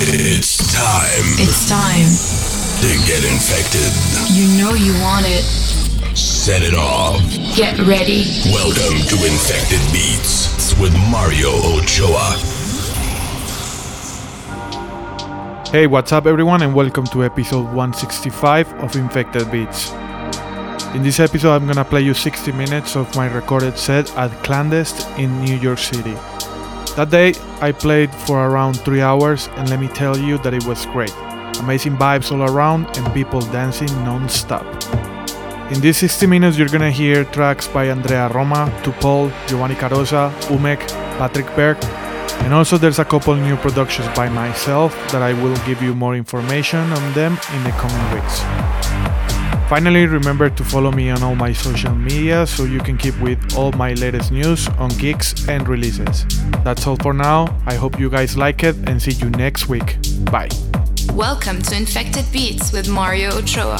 It's time It's time. to get infected. You know you want it. Set it off. Get ready. Welcome to Infected Beats with Mario Ochoa. Hey, what's up, everyone, and welcome to episode 165 of Infected Beats. In this episode, I'm gonna play you 60 minutes of my recorded set at Klandest in New York City. That day, I played for around 3 hours, and let me tell you that it was great. Amazing vibes all around, and people dancing non stop. In these 60 minutes, you're gonna hear tracks by Andrea Roma, Tupol, Giovanni Carosa, Umek, Patrik Berg, and also there's a couple new productions by myself that I will give you more information on them in the coming weeks. Finally, remember to follow me on all my social media so you can keep with all my latest news on gigs and releases. That's all for now. I hope you guys like it and see you next week. Bye. Welcome to Infected Beats with Mario Ochoa.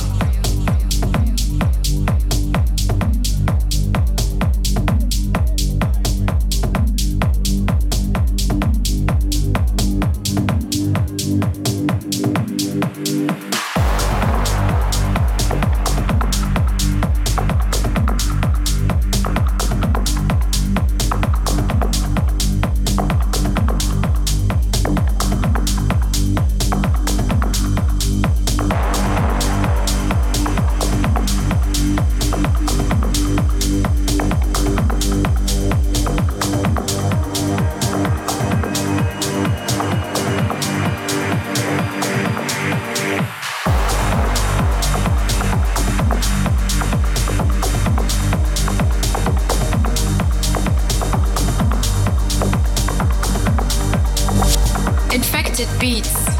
It beats.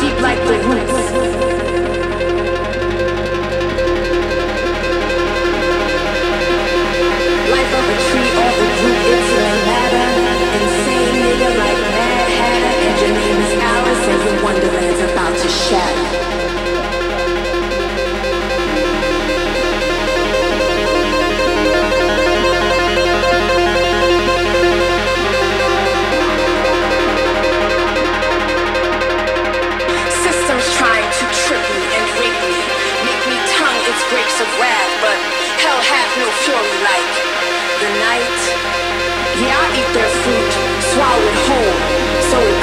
Deep like my roots.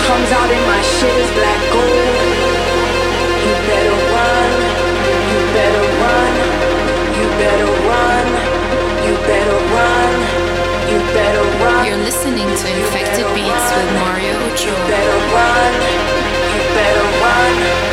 comes out in my shit is black gold. You better run, you better run, you better run, you better run, you better run. You're listening to Infected Beats with Mario Ochoa. You better run, you better run.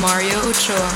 Mario Ochoa.